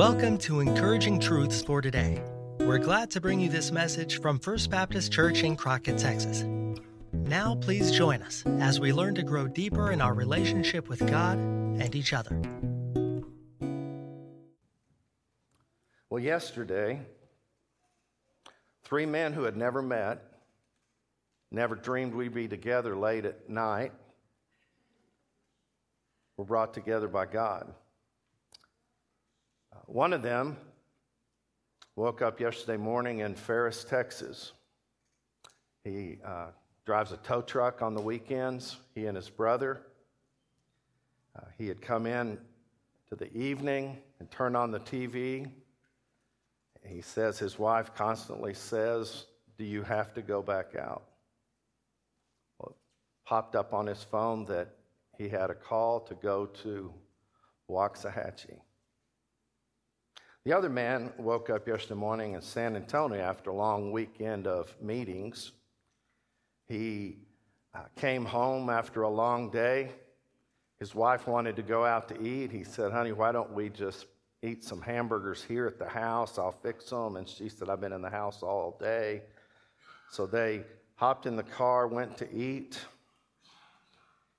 Welcome to Encouraging Truths for Today. We're glad to bring you this message from First Baptist Church in Crockett, Texas. Now, please join us as we learn to grow deeper in our relationship with God and each other. Well, yesterday, three men who had never met, never dreamed we'd be together late at night, were brought together by God. One of them woke up yesterday morning in Ferris, Texas. He uh, drives a tow truck on the weekends, he and his brother. Uh, he had come in to the evening and turned on the TV. He says his wife constantly says, Do you have to go back out? Well, popped up on his phone that he had a call to go to Waxahachie. The other man woke up yesterday morning in San Antonio after a long weekend of meetings. He uh, came home after a long day. His wife wanted to go out to eat. He said, Honey, why don't we just eat some hamburgers here at the house? I'll fix them. And she said, I've been in the house all day. So they hopped in the car, went to eat,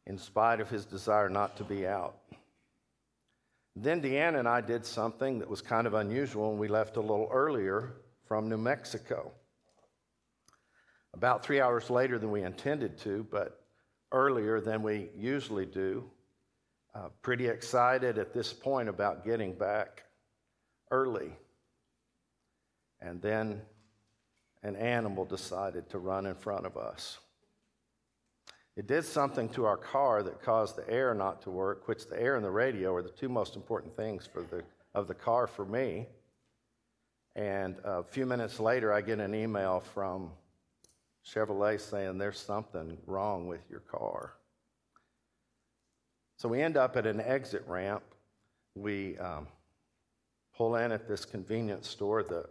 in spite of his desire not to be out. Then Deanna and I did something that was kind of unusual, and we left a little earlier from New Mexico. About three hours later than we intended to, but earlier than we usually do. Uh, pretty excited at this point about getting back early. And then an animal decided to run in front of us. It did something to our car that caused the air not to work, which the air and the radio are the two most important things for the, of the car for me. And a few minutes later, I get an email from Chevrolet saying there's something wrong with your car. So we end up at an exit ramp. We um, pull in at this convenience store. The,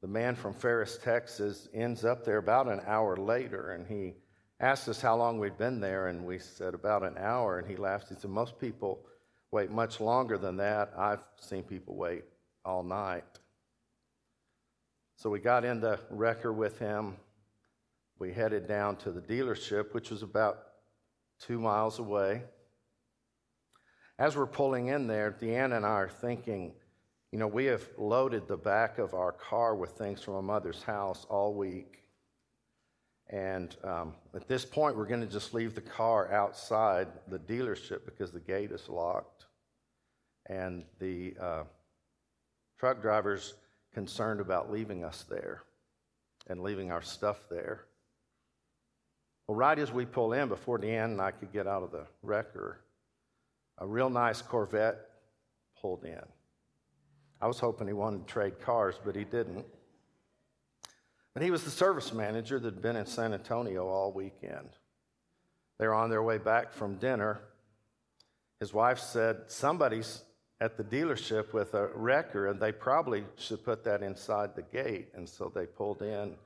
the man from Ferris, Texas, ends up there about an hour later, and he asked us how long we'd been there, and we said about an hour, and he laughed. He said, Most people wait much longer than that. I've seen people wait all night. So we got in the wrecker with him. We headed down to the dealership, which was about two miles away. As we're pulling in there, Deanna and I are thinking, you know, we have loaded the back of our car with things from a mother's house all week. And um, at this point, we're going to just leave the car outside the dealership because the gate is locked. And the uh, truck driver's concerned about leaving us there and leaving our stuff there. Well, right as we pull in, before Deanna and I could get out of the wrecker, a real nice Corvette pulled in. I was hoping he wanted to trade cars, but he didn't. But he was the service manager that had been in San Antonio all weekend. They were on their way back from dinner. His wife said, Somebody's at the dealership with a wrecker, and they probably should put that inside the gate. And so they pulled in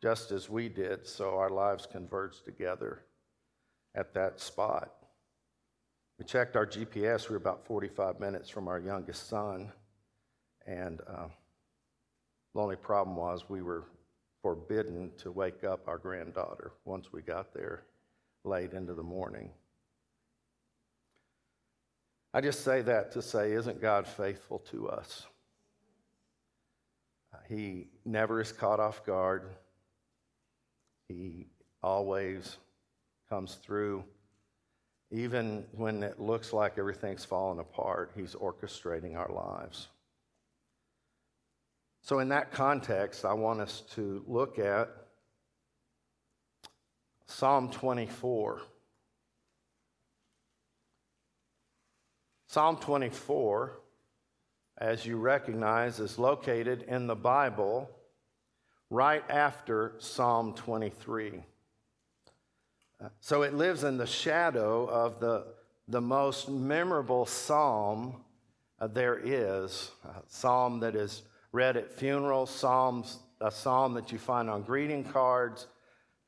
just as we did, so our lives converged together at that spot. We checked our GPS. We were about 45 minutes from our youngest son. And uh, the only problem was we were forbidden to wake up our granddaughter once we got there late into the morning. I just say that to say, isn't God faithful to us? Uh, he never is caught off guard. He always comes through. Even when it looks like everything's falling apart, He's orchestrating our lives. So, in that context, I want us to look at Psalm 24. Psalm 24, as you recognize, is located in the Bible right after Psalm 23. So it lives in the shadow of the, the most memorable psalm uh, there is, a psalm that is read at funerals, psalms, a psalm that you find on greeting cards,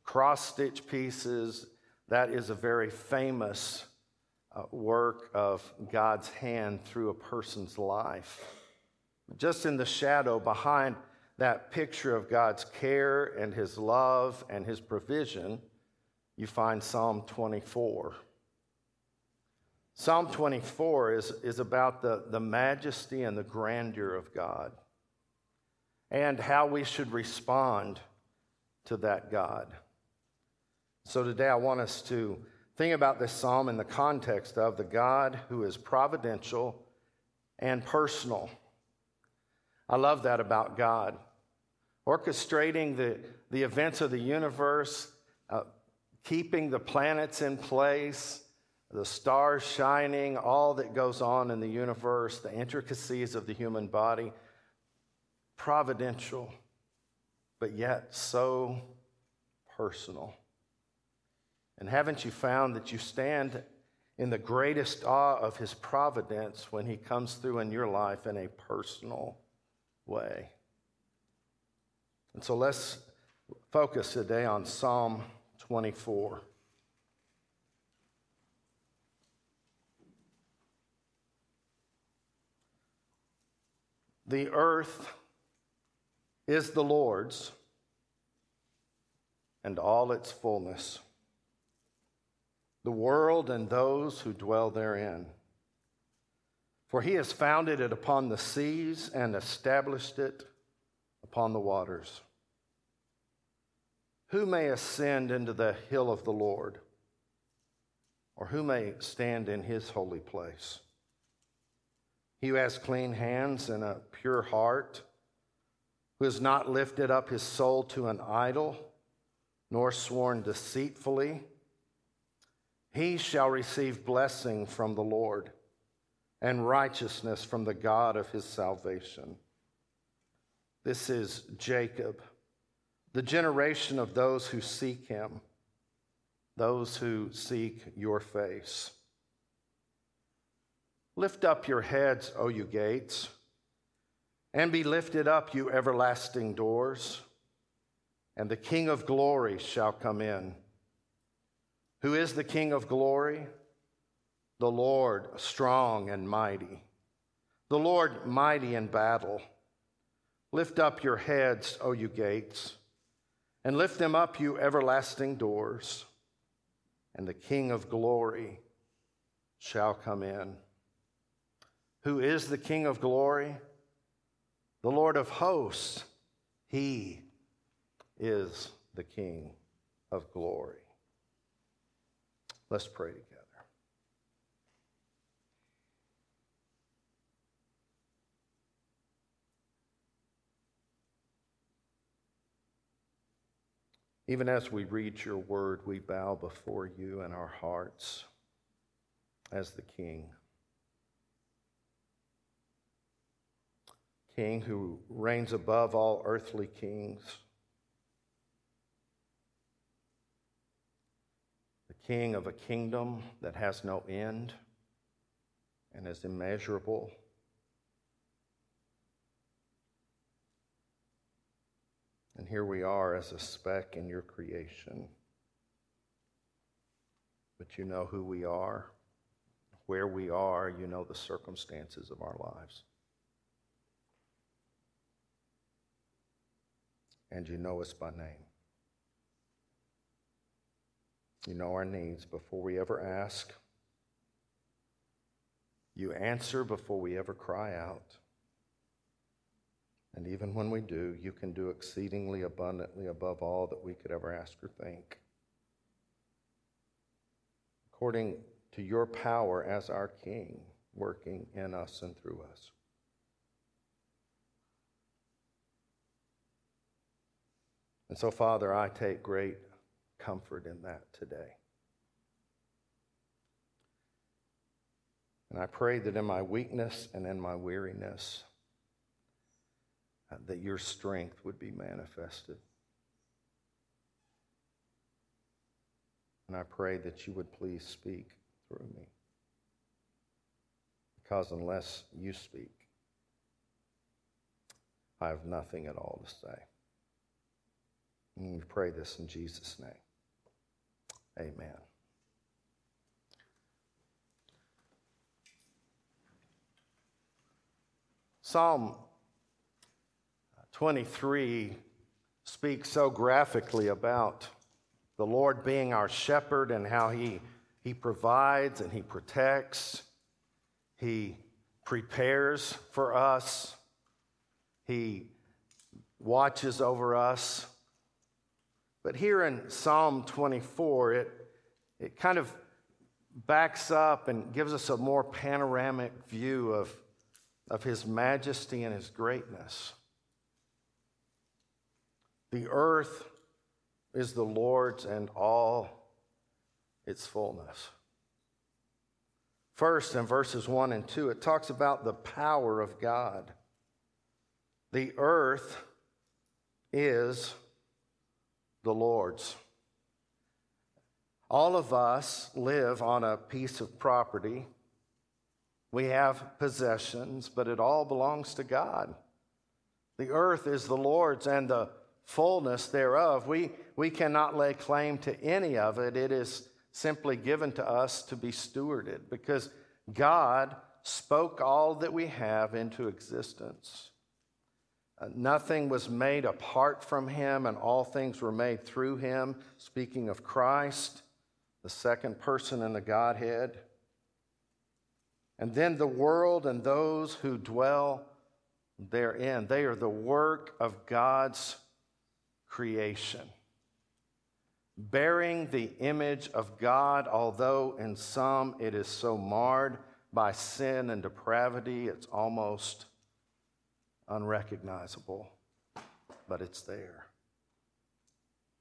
cross stitch pieces. That is a very famous uh, work of God's hand through a person's life. Just in the shadow behind that picture of God's care and his love and his provision, you find Psalm 24. Psalm 24 is, is about the, the majesty and the grandeur of God and how we should respond to that God. So today I want us to think about this psalm in the context of the God who is providential and personal. I love that about God. Orchestrating the, the events of the universe, uh, keeping the planets in place, the stars shining, all that goes on in the universe, the intricacies of the human body. Providential, but yet so personal. And haven't you found that you stand in the greatest awe of his providence when he comes through in your life in a personal way? And so let's focus today on Psalm 24. The earth is the Lord's and all its fullness, the world and those who dwell therein. For he has founded it upon the seas and established it upon the waters. Who may ascend into the hill of the Lord? Or who may stand in his holy place? He who has clean hands and a pure heart, who has not lifted up his soul to an idol, nor sworn deceitfully, he shall receive blessing from the Lord and righteousness from the God of his salvation. This is Jacob, the generation of those who seek him, those who seek your face. Lift up your heads, O you gates, and be lifted up, you everlasting doors, and the King of glory shall come in. Who is the King of glory? The Lord strong and mighty, the Lord mighty in battle. Lift up your heads, O you gates, and lift them up, you everlasting doors, and the King of glory shall come in who is the King of glory, the Lord of hosts. He is the King of glory. Let's pray together. Even as we read your word, we bow before you in our hearts as the King. King who reigns above all earthly kings. The King of a kingdom that has no end and is immeasurable. And here we are as a speck in your creation. But you know who we are, where we are, you know the circumstances of our lives. And you know us by name. You know our needs before we ever ask. You answer before we ever cry out. And even when we do, you can do exceedingly abundantly above all that we could ever ask or think. According to your power as our King, working in us and through us. And so, Father, I take great comfort in that today. And I pray that in my weakness and in my weariness, uh, that your strength would be manifested. And I pray that you would please speak through me. Because unless you speak, I have nothing at all to say. And we pray this in Jesus' name. Amen. Psalm 23 speaks so graphically about the Lord being our shepherd and how he, he provides and he protects, he prepares for us, he watches over us. But here in Psalm 24, it, it kind of backs up and gives us a more panoramic view of, of his majesty and his greatness. The earth is the Lord's and all its fullness. First, in verses 1 and 2, it talks about the power of God. The earth is the Lord's. All of us live on a piece of property. We have possessions, but it all belongs to God. The earth is the Lord's and the fullness thereof. We, we cannot lay claim to any of it. It is simply given to us to be stewarded because God spoke all that we have into existence. Uh, nothing was made apart from him, and all things were made through him. Speaking of Christ, the second person in the Godhead. And then the world and those who dwell therein. They are the work of God's creation. Bearing the image of God, although in some it is so marred by sin and depravity, it's almost unrecognizable, but it's there.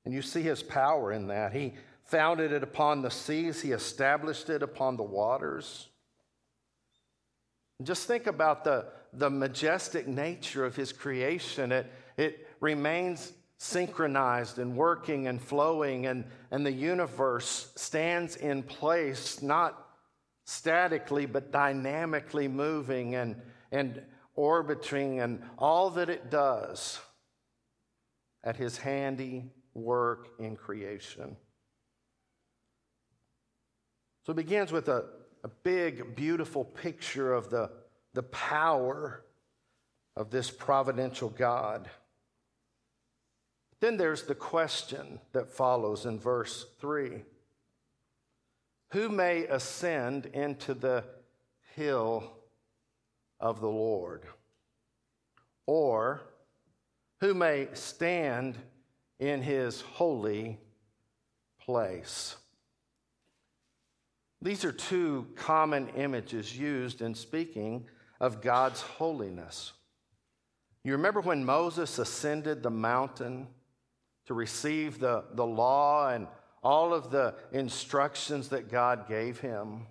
And you see his power in that. He founded it upon the seas, he established it upon the waters. Just think about the, the majestic nature of his creation. It, it remains synchronized and working and flowing, and, and the universe stands in place, not statically, but dynamically moving and, and orbiting, and all that it does at his handy work in creation. So it begins with a, a big, beautiful picture of the, the power of this providential God. Then there's the question that follows in verse 3 Who may ascend into the hill of the Lord? Or who may stand in his holy place? These are two common images used in speaking of God's holiness. You remember when Moses ascended the mountain to receive the, the law and all of the instructions that God gave him,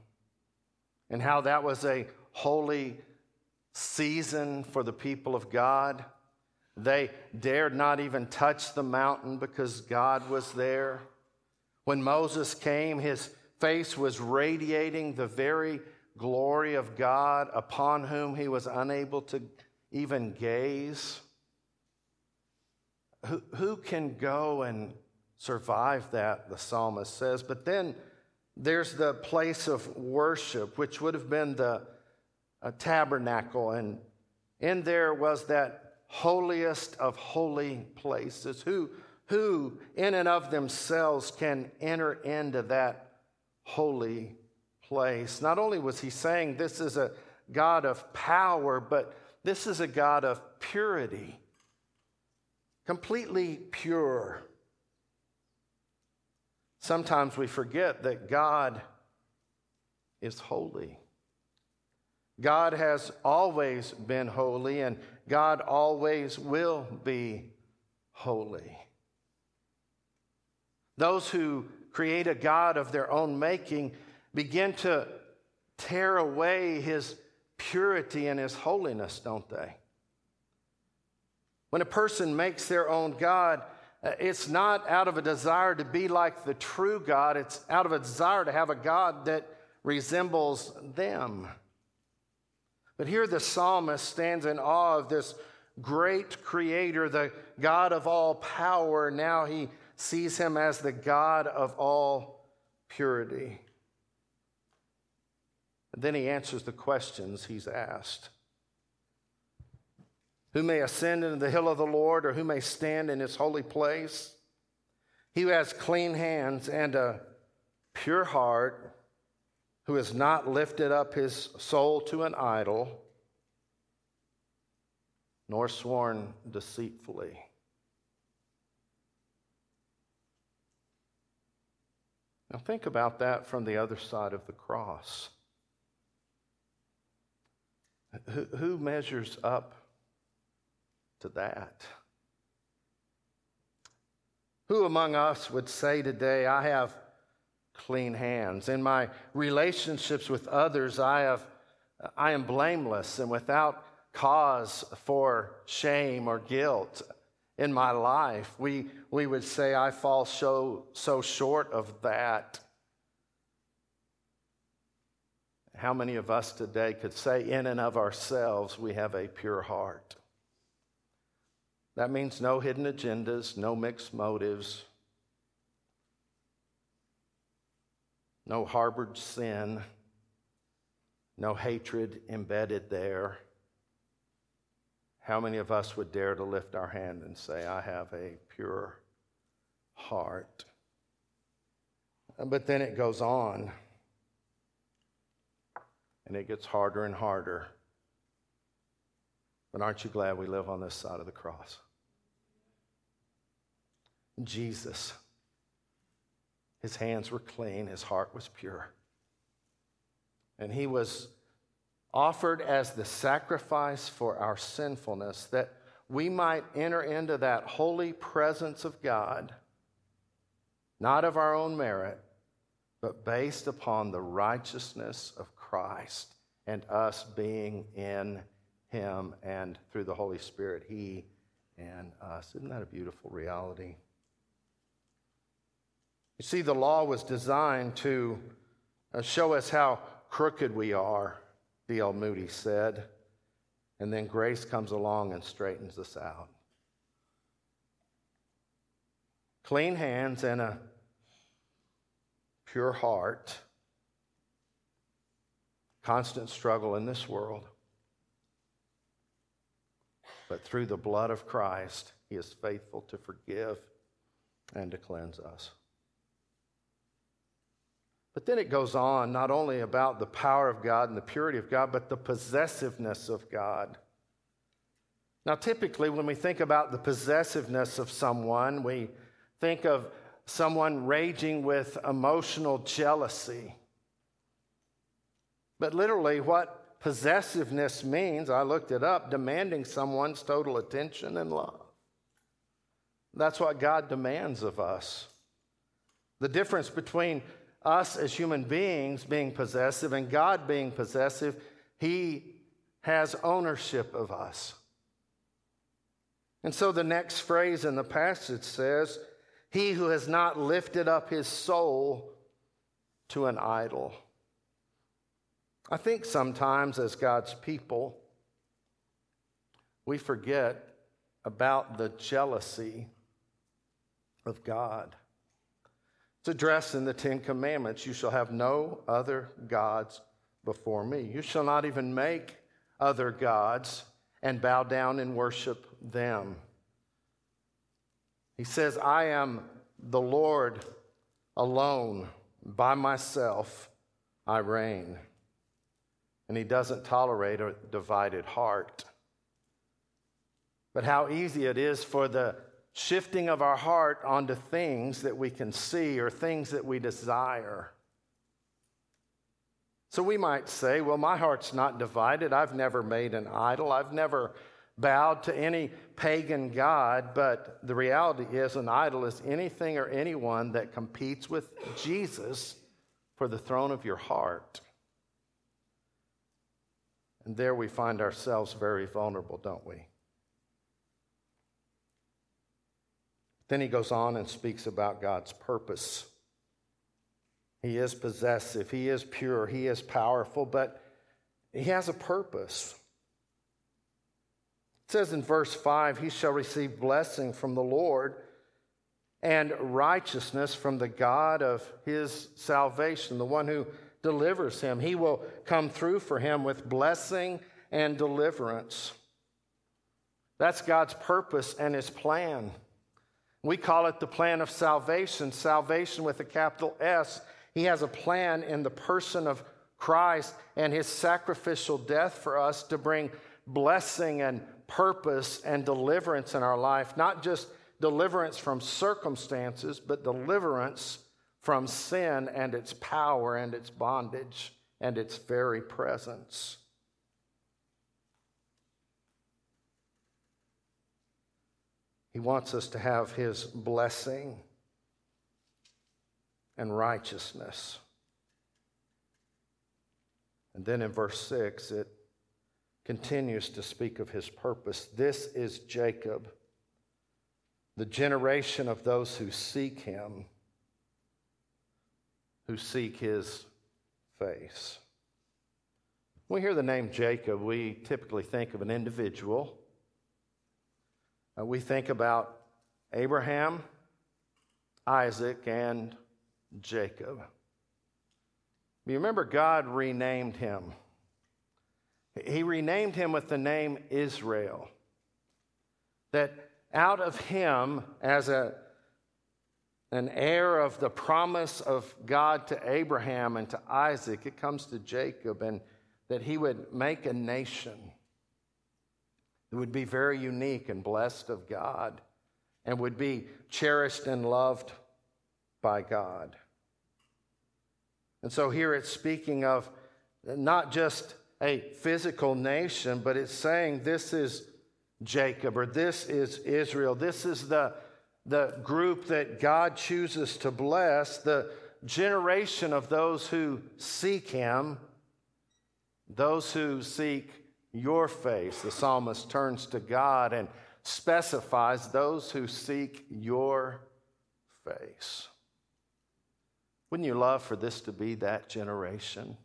and how that was a holy season for the people of God. They dared not even touch the mountain because God was there. When Moses came, his face was radiating the very glory of God upon whom he was unable to even gaze. Who, who can go and survive that, the psalmist says. But then there's the place of worship, which would have been the tabernacle. And in there was that holiest of holy places. Who, who, in and of themselves, can enter into that holy place? Not only was he saying this is a God of power, but this is a God of purity completely pure. Sometimes we forget that God is holy. God has always been holy, and God always will be holy. Those who create a God of their own making begin to tear away his purity and his holiness, don't they? When a person makes their own God, uh, it's not out of a desire to be like the true God, it's out of a desire to have a God that resembles them. But here the psalmist stands in awe of this great creator, the God of all power. Now he sees him as the God of all purity. And then he answers the questions he's asked. Who may ascend into the hill of the Lord, or who may stand in his holy place? He who has clean hands and a pure heart, who has not lifted up his soul to an idol, nor sworn deceitfully. Now, think about that from the other side of the cross. Who, measures up to that? Who among us would say today, I have clean hands? In my relationships with others, I, have, I am blameless and without cause for shame or guilt in my life. We, we would say, I fall so, so short of that. How many of us today could say, in and of ourselves, we have a pure heart? That means no hidden agendas, no mixed motives, no harbored sin, no hatred embedded there. How many of us would dare to lift our hand and say, I have a pure heart? But then it goes on. And it gets harder and harder. But aren't you glad we live on this side of the cross? Jesus, his hands were clean, his heart was pure. And he was offered as the sacrifice for our sinfulness that we might enter into that holy presence of God, not of our own merit, but based upon the righteousness of Christ and us being in Him and through the Holy Spirit, He and us. Isn't that a beautiful reality? You see, the law was designed to uh, show us how crooked we are, D.L. Moody said, and then grace comes along and straightens us out. Clean hands and a pure heart constant struggle in this world. But through the blood of Christ, He is faithful to forgive and to cleanse us. But then it goes on not only about the power of God and the purity of God, but the possessiveness of God. Now, typically, when we think about the possessiveness of someone, we think of someone raging with emotional jealousy but literally, what possessiveness means, I looked it up, demanding someone's total attention and love. That's what God demands of us. The difference between us as human beings being possessive and God being possessive, He has ownership of us. And so the next phrase in the passage says, He who has not lifted up his soul to an idol. I think sometimes as God's people, we forget about the jealousy of God. It's addressed in the Ten Commandments You shall have no other gods before me. You shall not even make other gods and bow down and worship them. He says, I am the Lord alone, by myself I reign and he doesn't tolerate a divided heart. But how easy it is for the shifting of our heart onto things that we can see or things that we desire. So we might say, well, my heart's not divided. I've never made an idol. I've never bowed to any pagan god. But the reality is, an idol is anything or anyone that competes with Jesus for the throne of your heart. And there we find ourselves very vulnerable, don't we? Then he goes on and speaks about God's purpose. He is possessive, he is pure, he is powerful, but he has a purpose. It says in verse 5 He shall receive blessing from the Lord and righteousness from the God of his salvation, the one who delivers him. He will come through for him with blessing and deliverance. That's God's purpose and his plan. We call it the plan of salvation, salvation with a capital S. He has a plan in the person of Christ and his sacrificial death for us to bring blessing and purpose and deliverance in our life, not just deliverance from circumstances, but deliverance from sin and its power and its bondage and its very presence. He wants us to have His blessing and righteousness. And then in verse 6, it continues to speak of His purpose. This is Jacob, the generation of those who seek Him, who seek His face. When we hear the name Jacob, we typically think of an individual uh, we think about Abraham, Isaac, and Jacob. You remember God renamed him. He renamed him with the name Israel. That out of him, as a, an heir of the promise of God to Abraham and to Isaac, it comes to Jacob, and that he would make a nation who would be very unique and blessed of God and would be cherished and loved by God. And so here it's speaking of not just a physical nation, but it's saying this is Jacob or this is Israel. This is the, the group that God chooses to bless, the generation of those who seek Him, those who seek your face. The psalmist turns to God and specifies those who seek your face. Wouldn't you love for this to be that generation?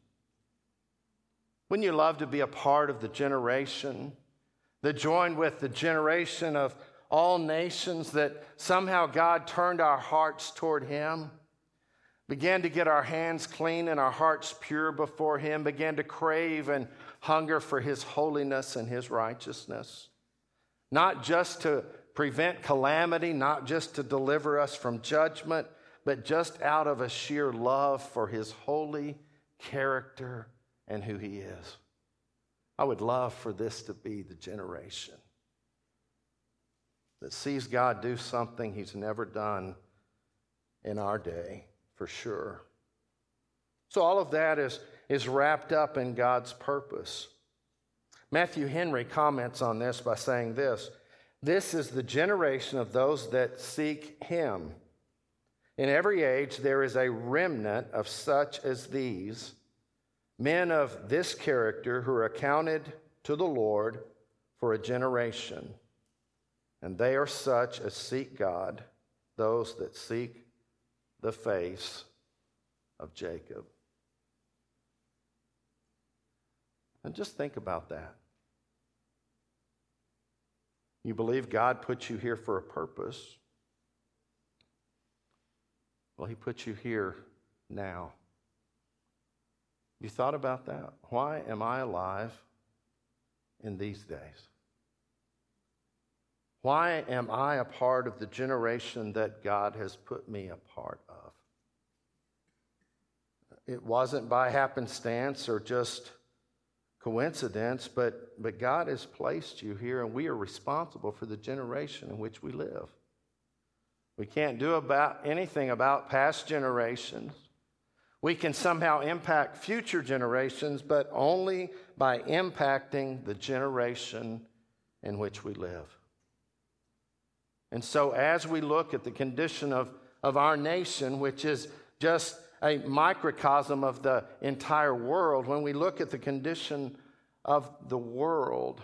Wouldn't you love to be a part of the generation that joined with the generation of all nations that somehow God turned our hearts toward Him? began to get our hands clean and our hearts pure before Him, began to crave and hunger for His holiness and His righteousness. Not just to prevent calamity, not just to deliver us from judgment, but just out of a sheer love for His holy character and who He is. I would love for this to be the generation that sees God do something He's never done in our day for sure. So, all of that is, is wrapped up in God's purpose. Matthew Henry comments on this by saying this This is the generation of those that seek Him. In every age, there is a remnant of such as these, men of this character who are accounted to the Lord for a generation. And they are such as seek God, those that seek the face of Jacob. And just think about that. You believe God put you here for a purpose. Well, He put you here now. You thought about that? Why am I alive in these days? Why am I a part of the generation that God has put me a part of? It wasn't by happenstance or just coincidence, but, but God has placed you here, and we are responsible for the generation in which we live. We can't do about anything about past generations. We can somehow impact future generations, but only by impacting the generation in which we live. And so, as we look at the condition of, of our nation, which is just a microcosm of the entire world, when we look at the condition of the world,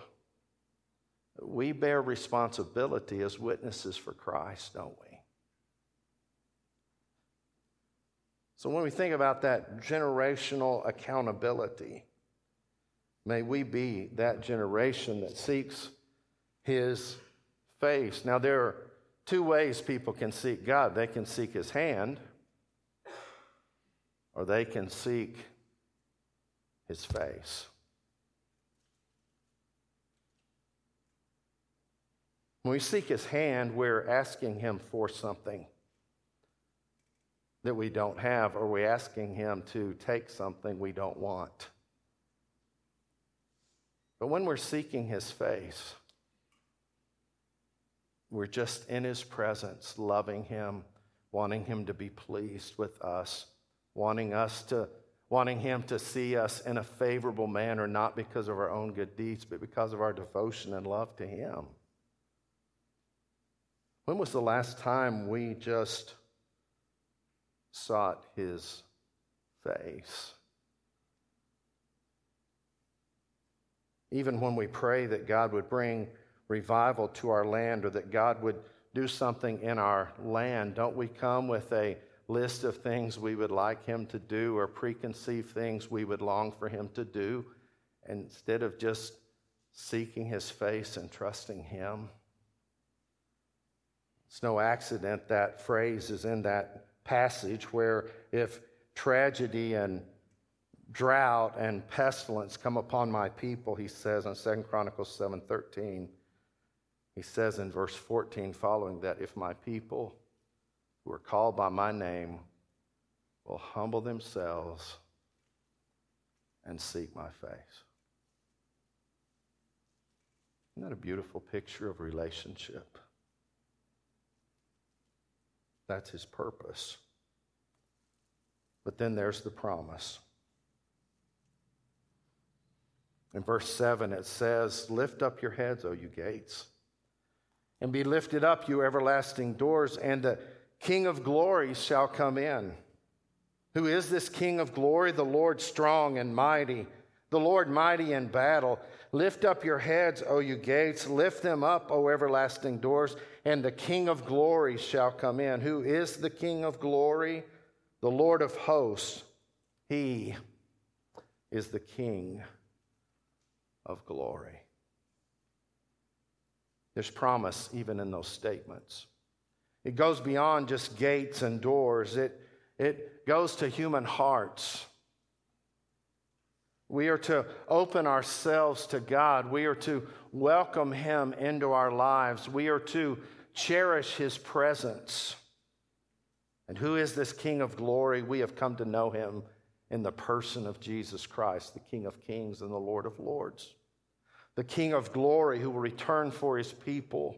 we bear responsibility as witnesses for Christ, don't we? So, when we think about that generational accountability, may we be that generation that seeks His face. Now, there are two ways people can seek God they can seek His hand, or they can seek His face. When we seek his hand, we're asking him for something that we don't have, or we're asking him to take something we don't want. But when we're seeking his face, we're just in his presence, loving him, wanting him to be pleased with us, wanting us to wanting him to see us in a favorable manner not because of our own good deeds, but because of our devotion and love to him. When was the last time we just sought his face? Even when we pray that God would bring revival to our land or that God would do something in our land, don't we come with a list of things we would like Him to do or preconceived things we would long for Him to do instead of just seeking His face and trusting Him? It's no accident that phrase is in that passage where if tragedy and drought and pestilence come upon my people, he says in 2 Chronicles 7:13. He says in verse 14 following that if my people who are called by my name will humble themselves and seek my face. Isn't that a beautiful picture of relationship? That's his purpose. But then there's the promise. In verse 7, it says, Lift up your heads, O you gates, and be lifted up, you everlasting doors, and the King of glory shall come in. Who is this King of glory? The Lord strong and mighty, the Lord mighty in battle. Lift up your heads, O you gates, lift them up, O everlasting doors, and the King of glory shall come in. Who is the King of glory? The Lord of hosts. He is the King of glory. There's promise even in those statements. It goes beyond just gates and doors, it, it goes to human hearts. We are to open ourselves to God. We are to welcome Him into our lives. We are to cherish His presence. And who is this King of glory? We have come to know Him in the person of Jesus Christ, the King of kings and the Lord of lords the King of glory who will return for his people,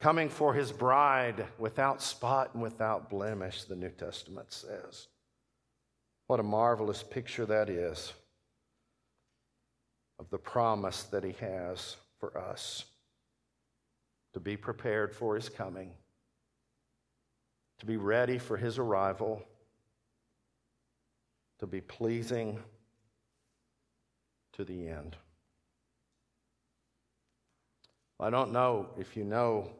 coming for his bride without spot and without blemish, the New Testament says. What a marvelous picture that is of the promise that he has for us to be prepared for his coming, to be ready for his arrival, to be pleasing to the end. I don't know if you know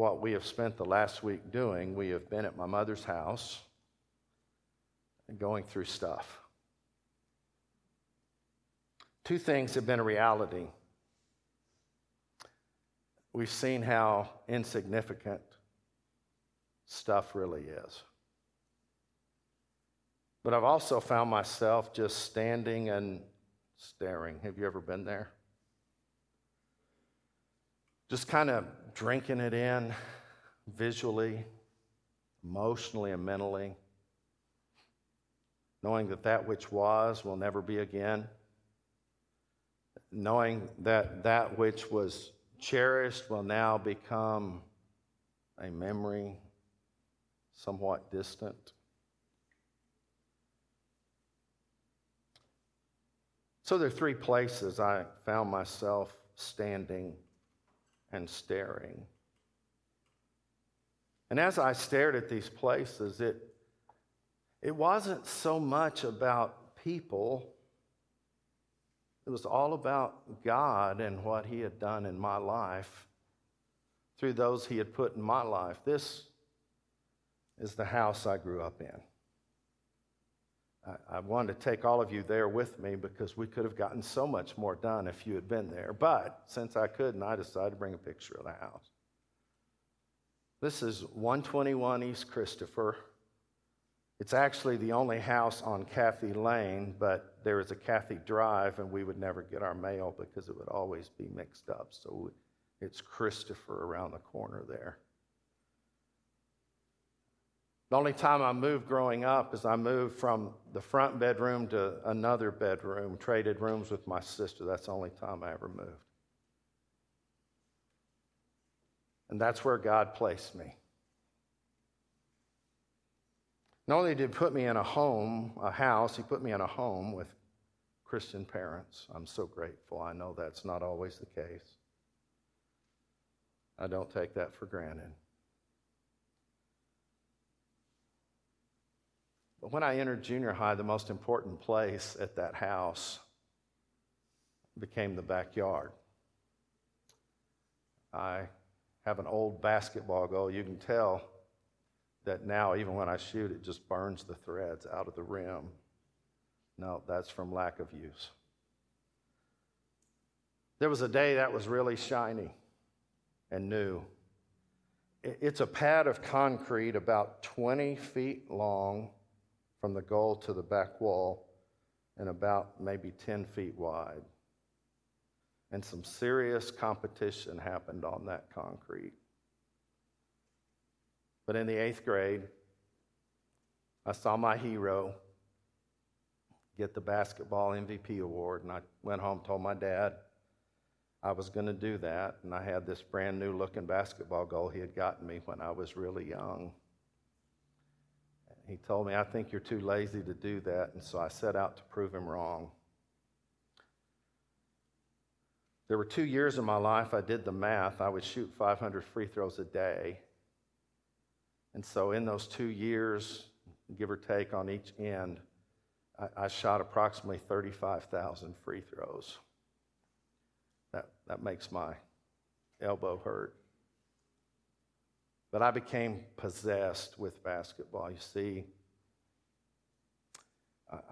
what we have spent the last week doing. We have been at my mother's house and going through stuff. Two things have been a reality. We've seen how insignificant stuff really is. But I've also found myself just standing and staring. Have you ever been there? Just kind of drinking it in visually, emotionally, and mentally, knowing that that which was will never be again, knowing that that which was cherished will now become a memory, somewhat distant. So there are three places I found myself standing and staring. And as I stared at these places, it, it wasn't so much about people, it was all about God and what He had done in my life through those He had put in my life. This is the house I grew up in. I, wanted to take all of you there with me because we could have gotten so much more done if you had been there. But since I couldn't, I decided to bring a picture of the house. This is 121 East Christopher. It's actually the only house on Kathy Lane, but there is a Kathy Drive, and we would never get our mail because it would always be mixed up. So it's Christopher around the corner there. The only time I moved growing up is I moved from the front bedroom to another bedroom, traded rooms with my sister. That's the only time I ever moved. And that's where God placed me. Not only did he put me in a home, a house, he put me in a home with Christian parents. I'm so grateful. I know that's not always the case. I don't take that for granted. But when I entered junior high, the most important place at that house became the backyard. I have an old basketball goal. You can tell that now, even when I shoot, it just burns the threads out of the rim. No, that's from lack of use. There was a day that was really shiny and new. It's a pad of concrete about 20 feet long from the goal to the back wall and about maybe 10 feet wide. And some serious competition happened on that concrete. But in the eighth grade, I saw my hero get the basketball MVP award, and I went home, told my dad I was going to do that, and I had this brand new looking basketball goal he had gotten me when I was really young. He told me, I think you're too lazy to do that, and so I set out to prove him wrong. There were two years in my life, I did the math, I would shoot 500 free throws a day. And so, in those two years, give or take on each end, I, I shot approximately 35,000 free throws. That, that makes my elbow hurt. But I became possessed with basketball. You see,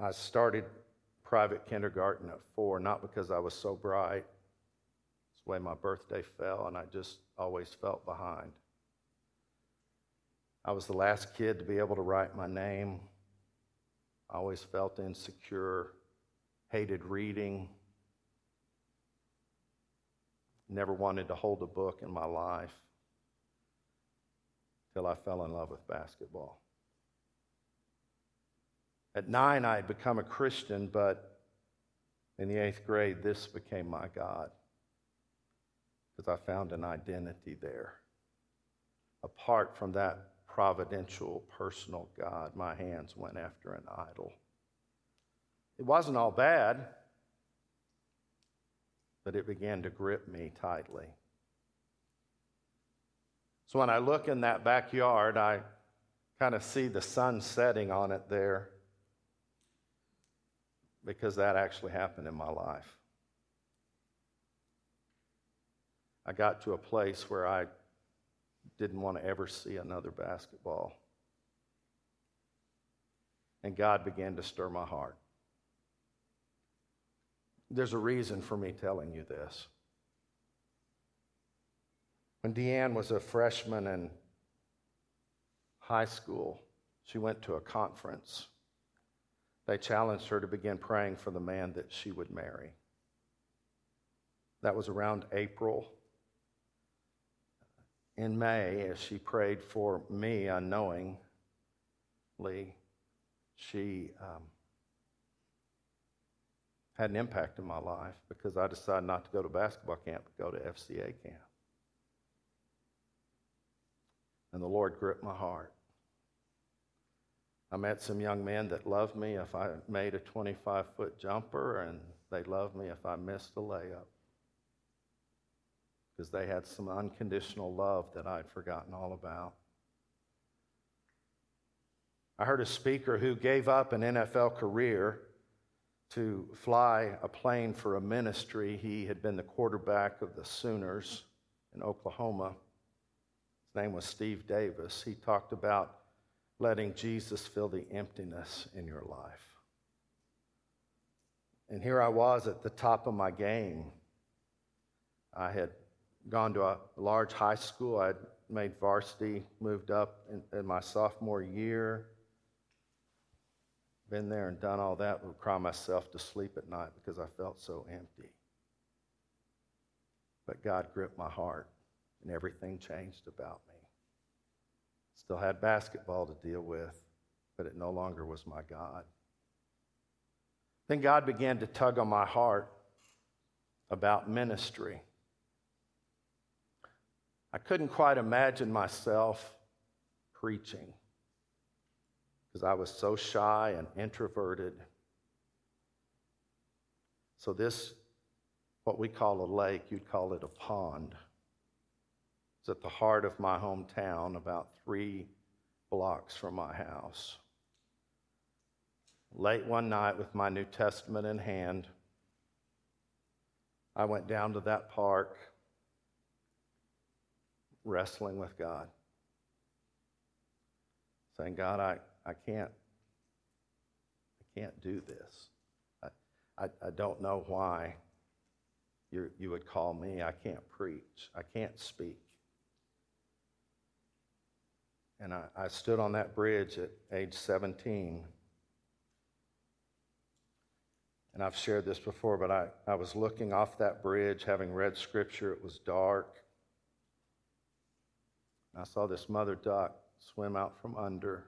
I started private kindergarten at four, not because I was so bright. It's the way my birthday fell, and I just always felt behind. I was the last kid to be able to write my name. I always felt insecure, hated reading, never wanted to hold a book in my life till I fell in love with basketball. At nine, I had become a Christian, but in the eighth grade, this became my God because I found an identity there. Apart from that providential, personal God, my hands went after an idol. It wasn't all bad, but it began to grip me tightly. So when I look in that backyard, I kind of see the sun setting on it there because that actually happened in my life. I got to a place where I didn't want to ever see another basketball. And God began to stir my heart. There's a reason for me telling you this. When Deanna was a freshman in high school, she went to a conference. They challenged her to begin praying for the man that she would marry. That was around April in May, as she prayed for me unknowingly, she um, had an impact in my life because I decided not to go to basketball camp, but go to FCA camp. And the Lord gripped my heart. I met some young men that loved me if I made a 25 foot jumper, and they loved me if I missed a layup because they had some unconditional love that I'd forgotten all about. I heard a speaker who gave up an NFL career to fly a plane for a ministry. He had been the quarterback of the Sooners in Oklahoma. His name was Steve Davis. He talked about letting Jesus fill the emptiness in your life. And here I was at the top of my game. I had gone to a large high school. I'd made varsity, moved up in, in my sophomore year. been there and done all that, would cry myself to sleep at night because I felt so empty. But God gripped my heart and everything changed about me. Still had basketball to deal with, but it no longer was my God. Then God began to tug on my heart about ministry. I couldn't quite imagine myself preaching because I was so shy and introverted. So, this, what we call a lake, you'd call it a pond. It's at the heart of my hometown, about three blocks from my house. Late one night, with my New Testament in hand, I went down to that park wrestling with God, saying, God, I, I can't, I can't do this. I, I, I don't know why you you would call me. I can't preach. I can't speak. And I, I stood on that bridge at age 17. And I've shared this before, but I, I was looking off that bridge, having read scripture. It was dark. I saw this mother duck swim out from under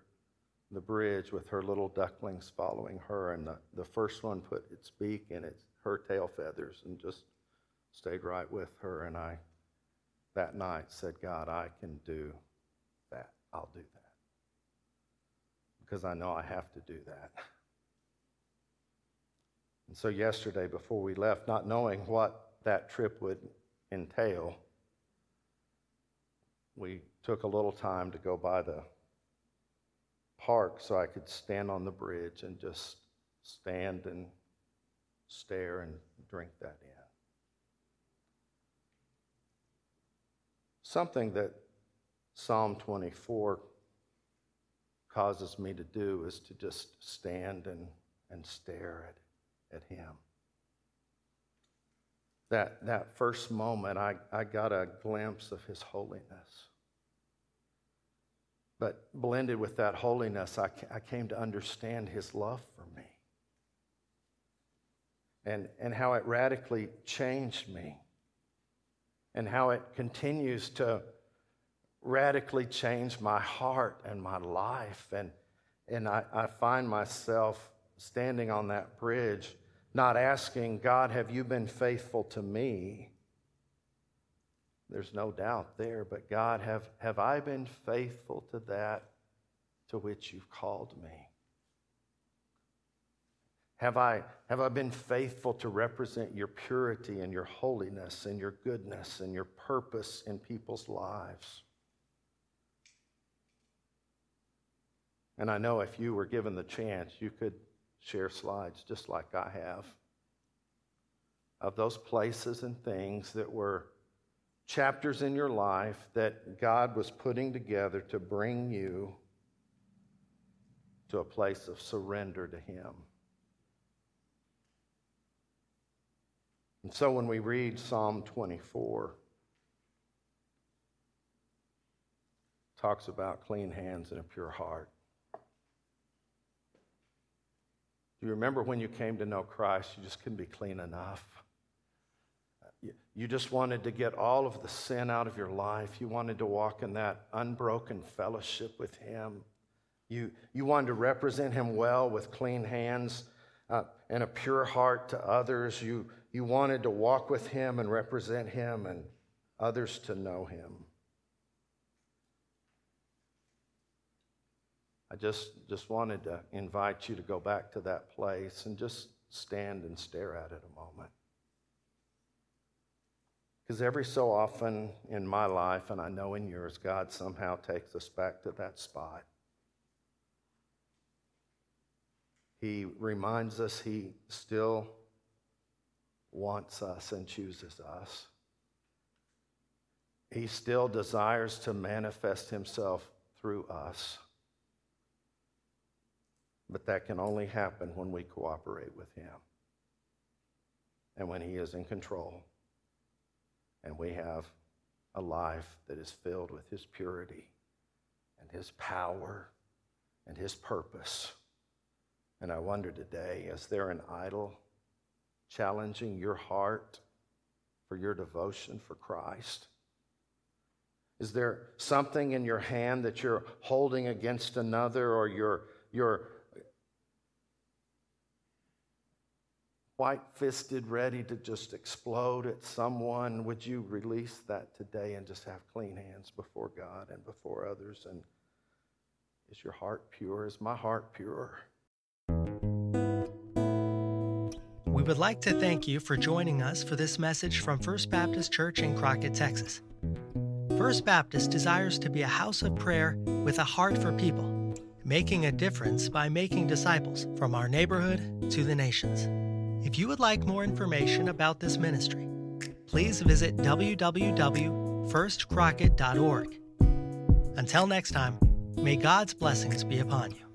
the bridge with her little ducklings following her. And the, the first one put its beak in its, her tail feathers and just stayed right with her. And I, that night, said, God, I can do. I'll do that. Because I know I have to do that. And so, yesterday, before we left, not knowing what that trip would entail, we took a little time to go by the park so I could stand on the bridge and just stand and stare and drink that in. Something that Psalm 24 causes me to do is to just stand and, and stare at, at Him. That, that first moment, I, I got a glimpse of His holiness. But blended with that holiness, I, I came to understand His love for me and, and how it radically changed me and how it continues to radically changed my heart and my life. And, and I, I find myself standing on that bridge, not asking, God, have you been faithful to me? There's no doubt there, but God, have, have I been faithful to that to which you've called me? Have I, have I been faithful to represent your purity and your holiness and your goodness and your purpose in people's lives? And I know if you were given the chance, you could share slides just like I have of those places and things that were chapters in your life that God was putting together to bring you to a place of surrender to Him. And so when we read Psalm 24, talks about clean hands and a pure heart. Do you remember when you came to know Christ, you just couldn't be clean enough? You just wanted to get all of the sin out of your life. You wanted to walk in that unbroken fellowship with Him. You, you wanted to represent Him well with clean hands uh, and a pure heart to others. You, you wanted to walk with Him and represent Him and others to know Him. I just, just wanted to invite you to go back to that place and just stand and stare at it a moment. Because every so often in my life, and I know in yours, God somehow takes us back to that spot. He reminds us He still wants us and chooses us. He still desires to manifest Himself through us. But that can only happen when we cooperate with Him and when He is in control and we have a life that is filled with His purity and His power and His purpose And I wonder today is there an idol challenging your heart for your devotion for Christ? Is there something in your hand that you're holding against another or you're, you're white fisted, ready to just explode at someone? Would you release that today and just have clean hands before God and before others? And is your heart pure? Is my heart pure? We would like to thank you for joining us for this message from First Baptist Church in Crockett, Texas. First Baptist desires to be a house of prayer with a heart for people, making a difference by making disciples from our neighborhood to the nations. If you would like more information about this ministry, please visit www.firstcrockett.org. Until next time, may God's blessings be upon you.